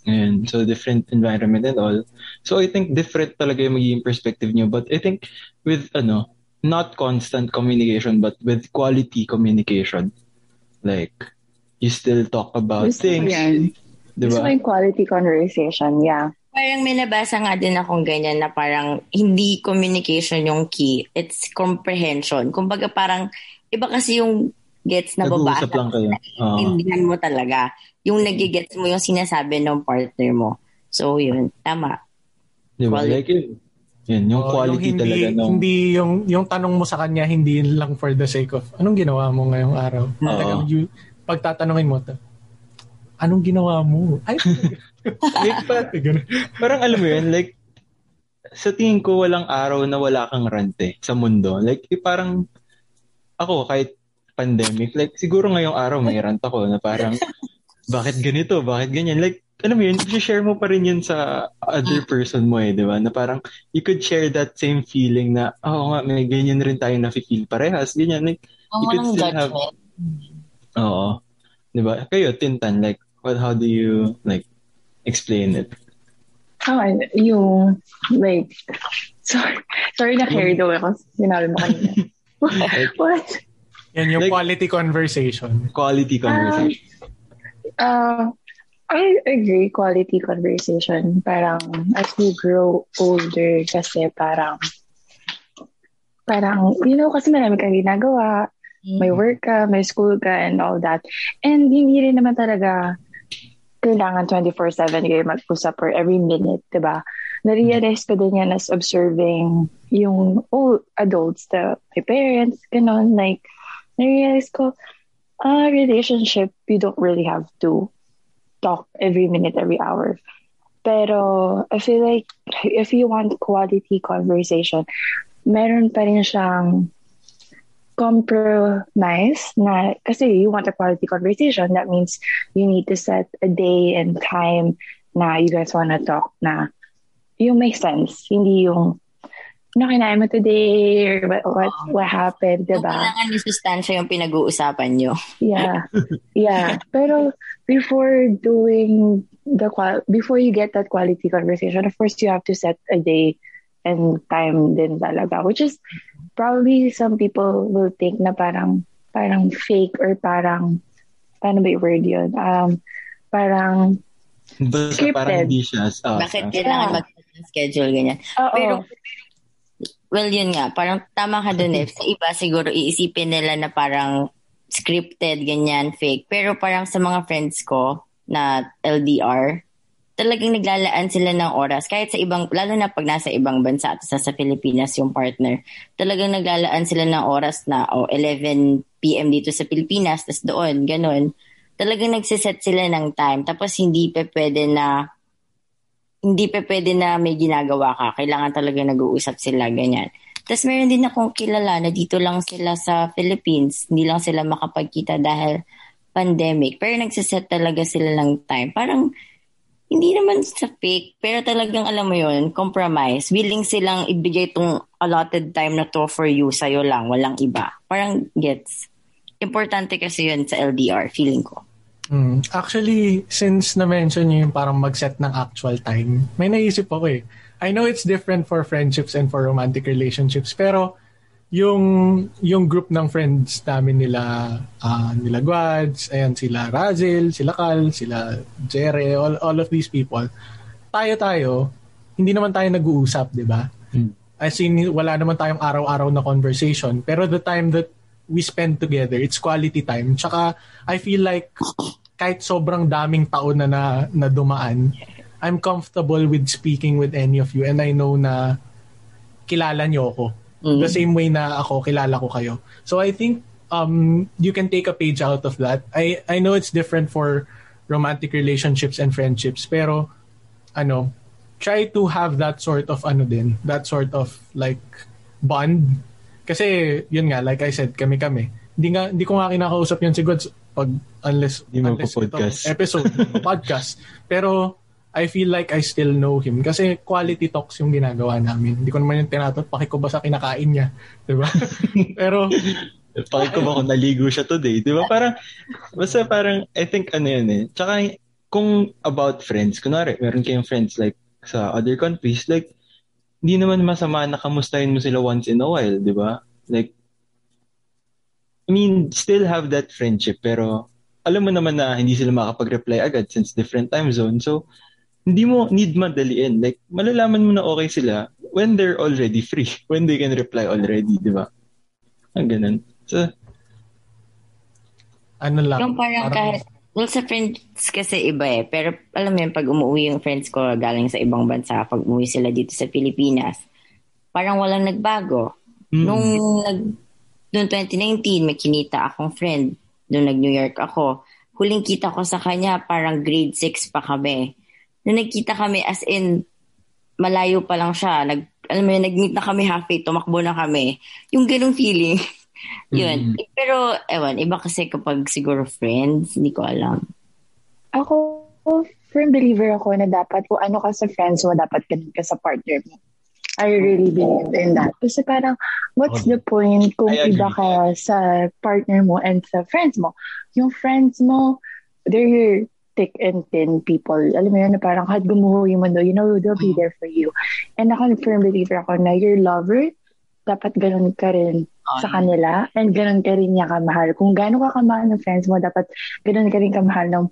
And so different environment and all. So I think different talaga yung magiging perspective nyo. But I think with ano, not constant communication but with quality communication. Like you still talk about Gusto things. yan. Di Gusto yung quality conversation, yeah. Parang may nabasa nga din akong ganyan na parang hindi communication yung key. It's comprehension. Kumbaga parang iba kasi yung gets na babasa. Nag-uusap lang kayo. Intindihan mo talaga. Yung nagigets mo yung sinasabi ng partner mo. So yun, tama. Di ba? Quality. Like yun. Yun, yung Oh, quality hindi, talaga nung... Hindi yung, yung tanong mo sa kanya, hindi lang for the sake of, anong ginawa mo ngayong araw? Talagang you, pagtatanungin mo, to, anong ginawa mo? Ay, like, pa, ganun. parang alam mo yun, like, sa tingin ko walang araw na wala kang rante sa mundo. Like, eh, parang, ako, kahit pandemic, like, siguro ngayong araw may rant ako na parang, bakit ganito, bakit ganyan? Like, alam mo yun, share mo pa rin yun sa other person mo eh, di ba? Na parang, you could share that same feeling na, "Ah, oo nga, may ganyan rin tayo na-feel parehas, ganyan. Like, Ang You could still have- oo. Di ba? Kayo, Tintan, like, what, how do you, like, explain it? Ah, yung, like, sorry, sorry na carried away ako. Sinabi mo kanina. What? Yan yung Like- quality conversation. Quality conversation. Uh, I agree, quality conversation. Parang, as we grow older, kasi parang, parang, you know, kasi marami kang ginagawa, may work ka, may school ka, and all that. And hindi rin naman talaga kailangan 24-7 kayo mag-usap or every minute, di ba? Na-realize ko din yan as observing yung old adults, the, my parents, ganon, like, na-realize ko, a relationship, you don't really have to talk every minute, every hour. Pero I feel like if you want quality conversation, meron pa rin siyang compromise na kasi you want a quality conversation that means you need to set a day and time na you guys want to talk na yung make sense hindi yung ano kinain mo today or what, what, what happened, Kung diba? kailangan yung sustansya yung pinag-uusapan nyo. Yeah. Yeah. Pero before doing the qual before you get that quality conversation, of course you have to set a day and time din talaga, which is probably some people will think na parang parang fake or parang paano ba yung word yun? Um, parang Basta Scripted. parang hindi siya. ah, Bakit kailangan Yeah. mag-schedule, ganyan. Oo. Pero, well, yun nga, parang tama ka dun eh. Sa iba, siguro iisipin nila na parang scripted, ganyan, fake. Pero parang sa mga friends ko na LDR, talagang naglalaan sila ng oras. Kahit sa ibang, lalo na pag nasa ibang bansa at sa, sa Pilipinas yung partner, talagang naglalaan sila ng oras na, oh, 11 p.m. dito sa Pilipinas, tas doon, ganun. Talagang nagsiset sila ng time. Tapos hindi pa pwede na hindi pa pwede na may ginagawa ka. Kailangan talaga nag-uusap sila, ganyan. Tapos meron din akong kilala na dito lang sila sa Philippines. Hindi lang sila makapagkita dahil pandemic. Pero nagsiset talaga sila ng time. Parang hindi naman sa fake, pero talagang alam mo yon compromise. Willing silang ibigay tong allotted time na to for you, sa'yo lang, walang iba. Parang gets. Importante kasi yun sa LDR, feeling ko. Mm. Actually, since na-mention niyo yung parang mag-set ng actual time, may naisip ako eh. I know it's different for friendships and for romantic relationships, pero yung yung group ng friends namin nila ah, nila Guads, ayan sila Razel, sila Cal, sila Jere, all, all of these people. Tayo-tayo, hindi naman tayo nag-uusap, 'di ba? Hmm. As in, wala naman tayong araw-araw na conversation. Pero the time that we spend together, it's quality time. Tsaka, I feel like kahit sobrang daming taon na, na, na dumaan, I'm comfortable with speaking with any of you and I know na kilala niyo ako. Mm. The same way na ako, kilala ko kayo. So I think um, you can take a page out of that. I, I know it's different for romantic relationships and friendships, pero ano, try to have that sort of ano din, that sort of like bond. Kasi yun nga, like I said, kami-kami. Hindi nga hindi ko nga kinakausap yun si Goods pag unless Hindi unless po podcast. episode podcast. Pero I feel like I still know him kasi quality talks yung ginagawa namin. Hindi ko naman yung tinatot, paki ko ba sa kinakain niya. Diba? Pero, Pakit ko ba kung naligo siya today? Di ba? Parang, basta parang, I think ano yun eh. Tsaka, kung about friends, kunwari, meron kayong friends like sa other countries, like, hindi naman masama na kamustahin mo sila once in a while, di ba? Like, I mean, still have that friendship, pero alam mo naman na hindi sila makapag-reply agad since different time zone. So, hindi mo need madaliin. Like, malalaman mo na okay sila when they're already free, when they can reply already, di ba? Ang ganun. So, ano lang. Yung parang kahit, well, sa friends kasi iba eh. Pero alam mo yun, pag umuwi yung friends ko galing sa ibang bansa, pag umuwi sila dito sa Pilipinas, parang walang nagbago. mm, Nung nag noong 2019, may kinita akong friend. Nung nag-New York ako. Huling kita ko sa kanya, parang grade 6 pa kami. Nung nagkita kami, as in, malayo pa lang siya. Nag, alam mo yun, nag-meet na kami halfway, tumakbo na kami. Yung ganong feeling. yun. Pero, ewan, iba kasi kapag siguro friends, hindi ko alam. Ako, firm believer ako na dapat kung ano ka sa friends mo, dapat ganun ka sa partner mo. I really believe in that. Kasi parang, what's the point kung iba ka sa partner mo and sa friends mo? Yung friends mo, they're your thick and thin people. Alam mo yun, na parang kahit gumuho yung mundo, you know, they'll be there for you. And ako, firm believer ako na your lover, dapat ganun ka rin sa kanila and ganun ka rin niya kamahal. Kung gano'n ka kamahal ng friends mo, dapat ganun ka rin kamahal ng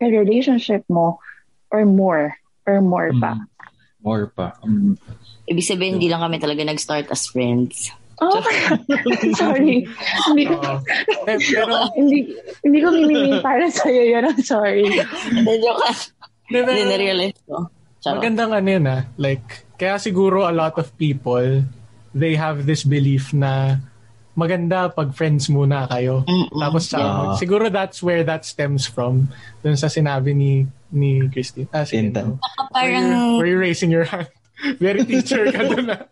relationship mo or more or more pa. mm, more pa. Mm. Ibig sabihin, hindi lang kami talaga nag-start as friends. Oh, sorry. hindi, ko. Eh, pero, hindi, hindi ko minimin para sa'yo yun. I'm sorry. Hindi, joke lang. di ba, Hindi na-realize ko. Magandang ano yun ah. Like, kaya siguro a lot of people, they have this belief na maganda pag friends muna kayo. Mm-mm. Tapos sa Yeah. siguro that's where that stems from. Dun sa sinabi ni ni Christine. Ah, sige. No. Were Parang, you, were you raising your hand? Very teacher ka dun ah.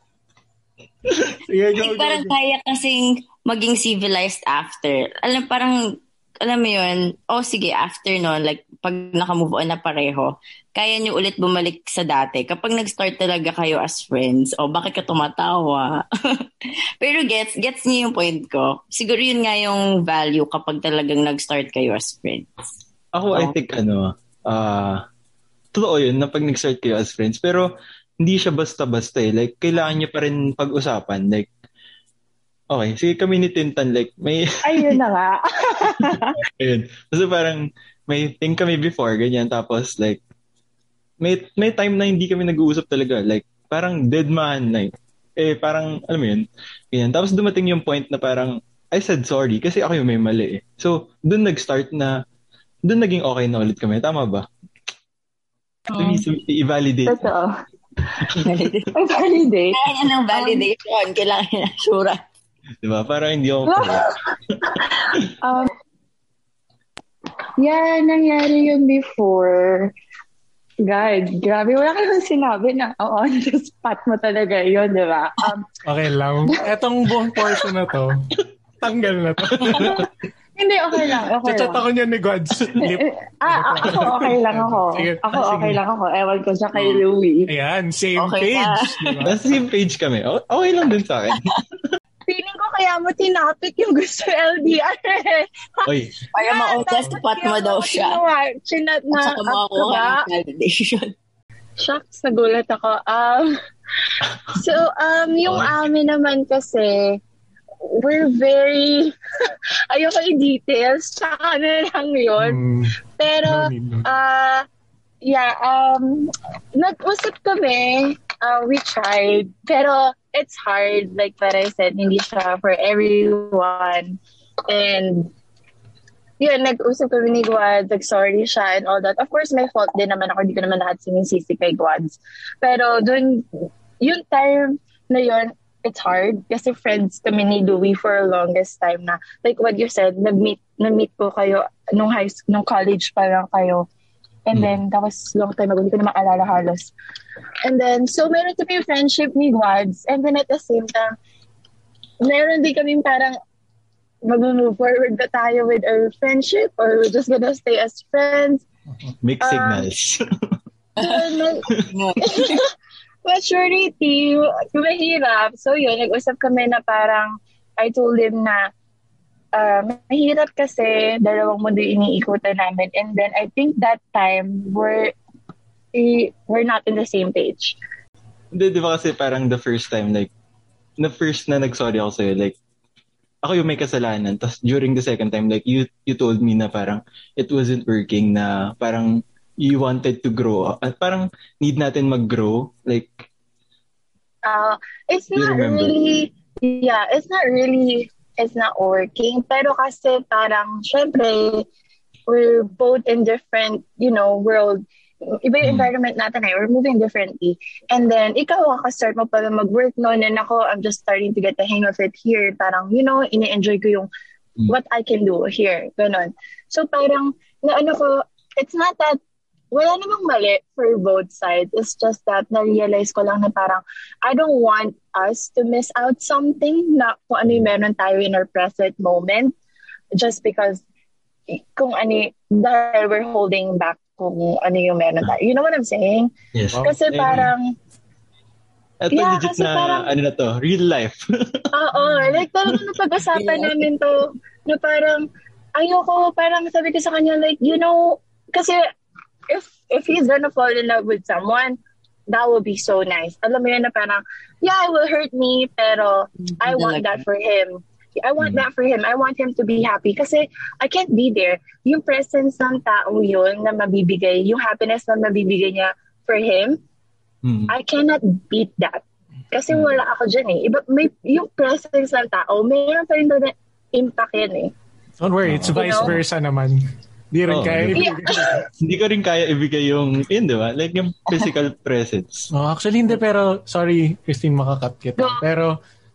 Sige, go, like, go, parang go. kaya kasing maging civilized after. Alam, parang, alam mo yun, oh sige, after nun, like, pag nakamove on na pareho, kaya nyo ulit bumalik sa dati. Kapag nag-start talaga kayo as friends, o oh, bakit ka tumatawa? Pero gets, gets niyo yung point ko. Siguro yun nga yung value kapag talagang nag-start kayo as friends. Ako, I Oh. think, ano, ah, totoo yun na pag nag-start kayo as friends. Pero, hindi siya basta-basta eh. Like, kailangan niyo pa rin pag-usapan. Like, okay, sige kami ni Tintan, like, may, Ayun na nga. ayun. Kasi parang, may thing kami before, ganyan, tapos, like, may, may time na hindi kami nag-uusap talaga, like, parang dead man, like, eh, parang, alam mo yun, ganyan. Tapos dumating yung point na parang, I said sorry, kasi ako yung may mali eh. So, dun nag-start na, dun naging okay na ulit kami. Tama ba? Oh. So, i-validate. Totoo. Ay, validate. Kaya ng validation, kailangan na sure. Diba? Parang hindi ako um, yeah, nangyari yun before. God, grabe. Wala ka sinabi na, oo, on the spot mo talaga yun, di ba? Um, Okay lang. Etong buong portion na to, tanggal na to. hindi, okay lang. Okay Chat lang. ako niya ni God's lip. Ah, ako okay lang ako. Sige. Ako Ah, sige. okay lang ako. Ewan ko siya kay Louie. Ayan, same Okay page. Diba? Nasa same page kami. Okay lang din sa akin. Feeling ko kaya mo tinapik yung gusto LDR eh. Oy, Para ma-test pot mo daw siya. Chinat At na saka up ka ba? makakuha ng validation. Shucks, nagulat ako. Um, so, um, yung Okay. amin naman kasi, we're very, ayoko i-details, tsaka na lang yun. Mm, Pero, no need, no. ah, yeah, um, nag-usap kami, uh, we tried, pero it's hard, like what I said, hindi siya for everyone. And, yun, nag-usap kami ni Guad, nag-sorry siya and all that. Of course, may fault din naman ako, hindi ko naman lahat sinisisi kay Guads. Pero dun, yung time na yun, it's hard kasi friends kami ni Louie for a longest time na like what you said, nag-meet, nag-meet ko kayo nung high nung college pa lang kayo. And Mm. then, that was long time ago. Hindi ko na maalala halos. And then, so meron kami friendship ni Guads. And then at the same time, meron din kami parang mag-move forward ba tayo with our friendship or we're just gonna stay as friends. mixed signals. Then, maturity, mahirap. So yun, nag-usap kami na parang I told him na uh, mahirap kasi dalawang mundo iniikutan namin. And then I think that time we're eh, we're not in the same page. Hindi, di ba kasi parang the first time, like, the first na nag-sorry ako sa'yo, like, ako yung may kasalanan. Tapos during the second time, like, you you told me na parang it wasn't working, na parang you wanted to grow. At parang need natin mag-grow. Like, Uh, it's not remember? really, yeah, it's not really, it's not working. Pero kasi parang, syempre, we're both in different, you know, world. Iba yung Mm. environment natin eh. We're moving differently. And then, ikaw, start mo pa mag-work noon. And ako, I'm just starting to get the hang of it here. Parang, you know, ini-enjoy ko yung Mm. what I can do here. Ganon. So parang, na ano ko, it's not that, wala namang mali for both sides. It's just that na-realize ko lang na parang, I don't want us to miss out something na kung ano yung meron tayo in our present moment just because kung ano, dahil we're holding back kung ano yung meron tayo. You know what I'm saying? yes. Kasi agree. parang, Ito Yeah, legit na, parang- ano na to, real life. Oo, like talagang napag-usapan Yeah. namin to na parang ayoko, parang sabi ko sa kanya like, you know, kasi if if he's gonna fall in love with someone, that would be so nice. Alam mo yun na parang, yeah, it will hurt me, pero I want that for him. I want Mm. that for him. I want him to be happy kasi I can't be there. Yung presence ng tao yun na mabibigay, yung happiness na mabibigay niya for him, Hmm. I cannot beat that. Kasi Mm. wala ako dyan eh. Iba, may, yung presence ng tao, mayroon pa rin doon na impact yan eh. Don't worry, it's You vice know? versa naman. Di rin Oo, kaya ibigay. Hindi ko rin kaya ibigay yung, yun, di ba? Like yung physical presence. Oh, actually, hindi. Pero, sorry, Christine, makakat kita. Go. Pero,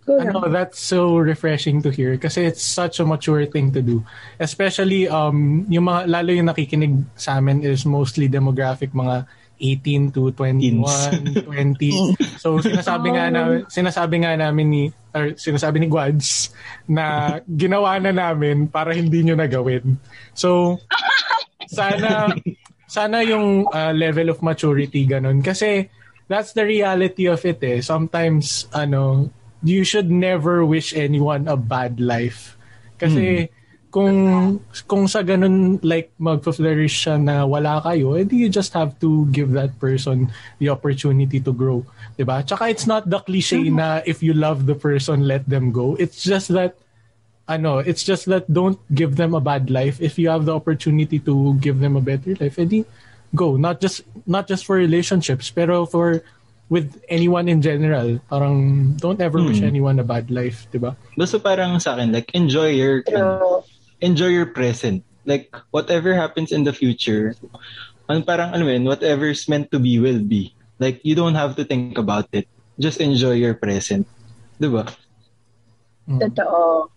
ano, that's so refreshing to hear kasi it's such a mature thing to do. Especially, um, yung mga, lalo yung nakikinig sa amin is mostly demographic, mga 18 to 21, 20. So, sinasabi nga na, sinasabi nga namin ni, or sinasabi ni Guads na ginawa na namin para hindi nyo nagawin. So, sana, sana yung uh, level of maturity ganun. Kasi, that's the reality of it eh. Sometimes, ano, you should never wish anyone a bad life. Kasi, kung kung sa ganun like magfa-flourish siya na wala kayo, edi you just have to give that person the opportunity to grow. 'Di ba? Tsaka it's not the cliche na if you love the person, let them go. It's just that ano, it's just that don't give them a bad life. If you have the opportunity to give them a better life, edi go. Not just not just for relationships, pero for with anyone in general. Parang don't ever wish Hmm. anyone a bad life, 'di ba? Basta parang sa akin, like, enjoy your, True. Enjoy your present. Like, whatever happens in the future, ano, parang, ano yun, whatever's meant to be will be. Like, you don't have to think about it. Just enjoy your present. Diba? Totoo.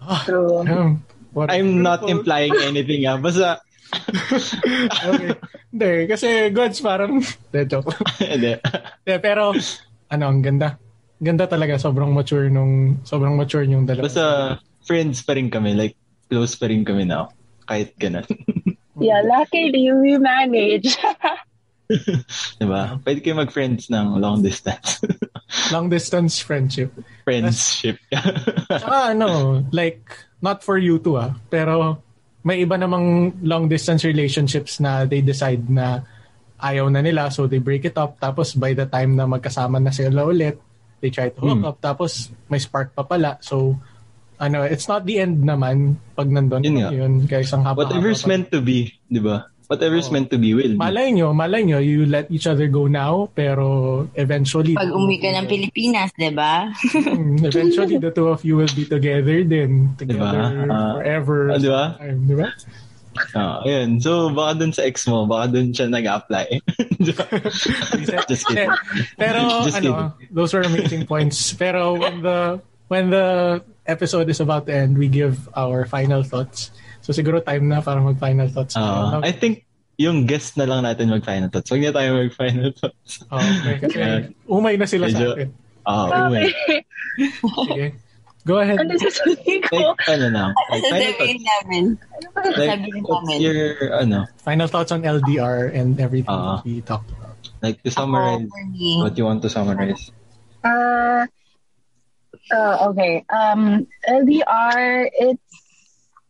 Ah, True. damn. What I'm not implying anything ah. Basta, okay. Hindi, kasi goods parang, de, joke. hindi. De, pero, ano, ang ganda. Ganda talaga, sobrang mature nung, sobrang mature yung dalawa. Basta, friends pa rin kami. Like, close pa rin kami now. Kahit ganun. Yeah, luckily we manage. diba? Pwede kayo mag-friends ng long distance. Long distance friendship. Friendship. Tsaka ano, like, not for you two ah, pero may iba namang long distance relationships na they decide na ayaw na nila so they break it up tapos by the time na magkasama na sila ulit they try to hook Hmm. up tapos may spark pa pala so ano it's not the end naman pag nandun Yun nga. yun guys ang haba Whatever's meant to be, di ba? Whatever's Oo. meant to be will be. malay nyo malay nyo you let each other go now pero eventually Pag umuwi ka ng Pilipinas, di ba? Mm, eventually the two of you will be together then together Ah, forever ah, di ba? Time, di ba? Ah, ayun. So, baka dun sa ex mo, baka dun siya nag-apply. Just kidding. Pero Just ano, those were amazing points. Pero when the when the episode is about to end, we give our final thoughts. So siguro time na para mag-final thoughts. Ah, tayo. I think yung guest na lang natin mag-final thoughts. Huwag na tayo mag-final thoughts. Oh, okay. Kasi umay na sila Medyo- sa akin. Ah, Okay. okay. Sige. Go ahead. Ano sasabihin ko? Like, ano na? Like, final thoughts. Sasabihin namin. Like, Sasabihin what's namin. your, ano, Final thoughts on LDR and everything Ah. that we talked about. like to summarize Ako, what you want to summarize. Uh, uh, okay. Um, LDR, it's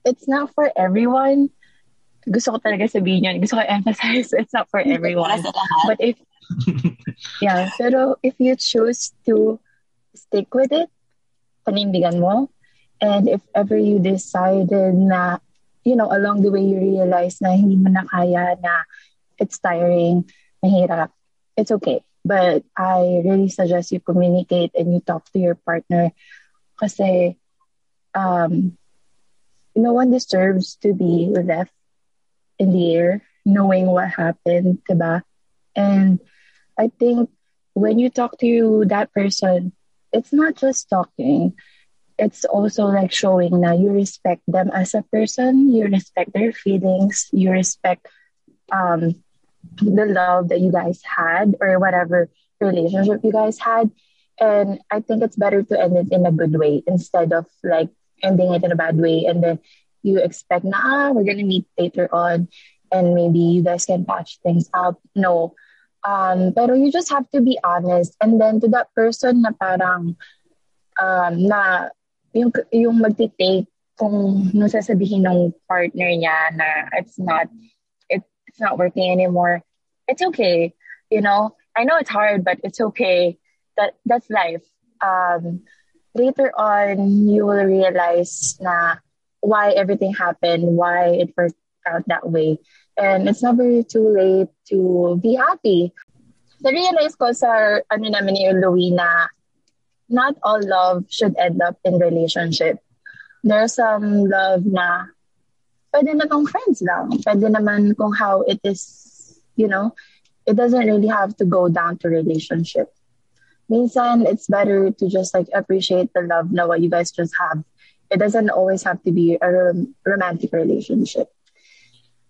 it's not for everyone. Gusto ko talaga sabihin yun. Gusto ko emphasize it's not for everyone. But if yeah, pero if you choose to stick with it, panindigan mo. And if ever you decided na, you know, along the way you realize na hindi mo na kaya na it's tiring, mahirap, it's okay. But I really suggest you communicate and you talk to your partner kasi um, no one deserves to be left in the air knowing what happened, diba? And I think when you talk to that person, it's not just talking. It's also like showing that you respect them as a person, you respect their feelings, you respect um, the love that you guys had or whatever relationship you guys had. And I think it's better to end it in a good way instead of like ending it in a bad way and then you expect na ah, we're gonna meet later on and maybe you guys can patch things up. No. Um, pero you just have to be honest. And then to that person na parang um, na yung, yung magti-take kung nung sasabihin ng partner niya na it's not not working anymore. It's okay. You know, I know it's hard, but it's okay. That that's life. Um, later on, you will realize na why everything happened, why it worked out that way. And it's never too late to be happy. Na-realize ko sa ano namin ni Louie na not all love should end up in relationship. There's some love na pwede na tong friends lang. Pwede naman kung how it is, you know, it doesn't really have to go down to relationship. Minsan, it's better to just like appreciate the love na what you guys just have. It doesn't always have to be a rom- romantic relationship.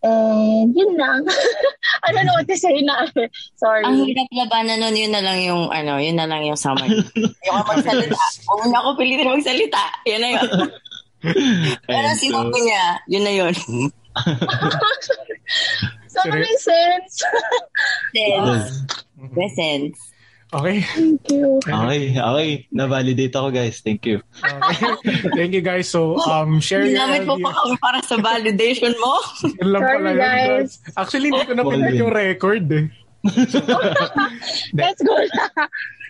And yun lang. I don't know what to say na. Sorry. Ang hirap labanan nun, yun na lang yung, ano, yun na lang yung summary. Yung ako magsalita. Huwag na ako pilitin magsalita. Yun na yun. Pero Ayun, sinabi niya, yun na yun. so, Seri- may sense. Then, Yes. presence. Okay? Thank you. Okay, okay. Na-validate ako, guys. Thank you. okay. Thank you guys. So, um, share your Ginamit mo pa kami para sa validation mo. Yun lang Sorry, pala yun, guys. Actually, hindi ko na pinag yung record eh. Let's go na.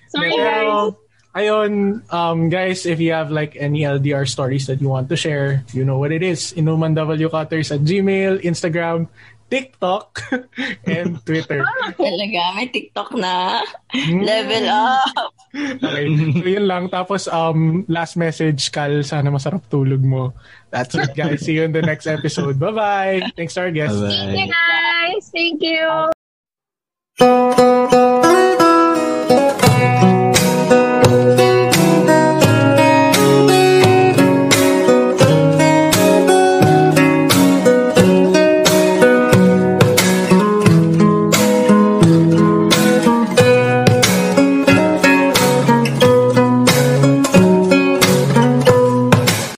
Sorry, Pero, guys. Ayun, um, guys, if you have like any LDR stories that you want to share, you know what it is. InumanWcutters at Gmail, Instagram, TikTok, and Twitter. Talaga, may TikTok na. Level up. Okay, so yun lang. Tapos, um, last message, Kal, sana masarap tulog mo. That's it, guys. See you in the next episode. Bye-bye. Thanks to our guests. Bye-bye. Thank you, guys. Thank you.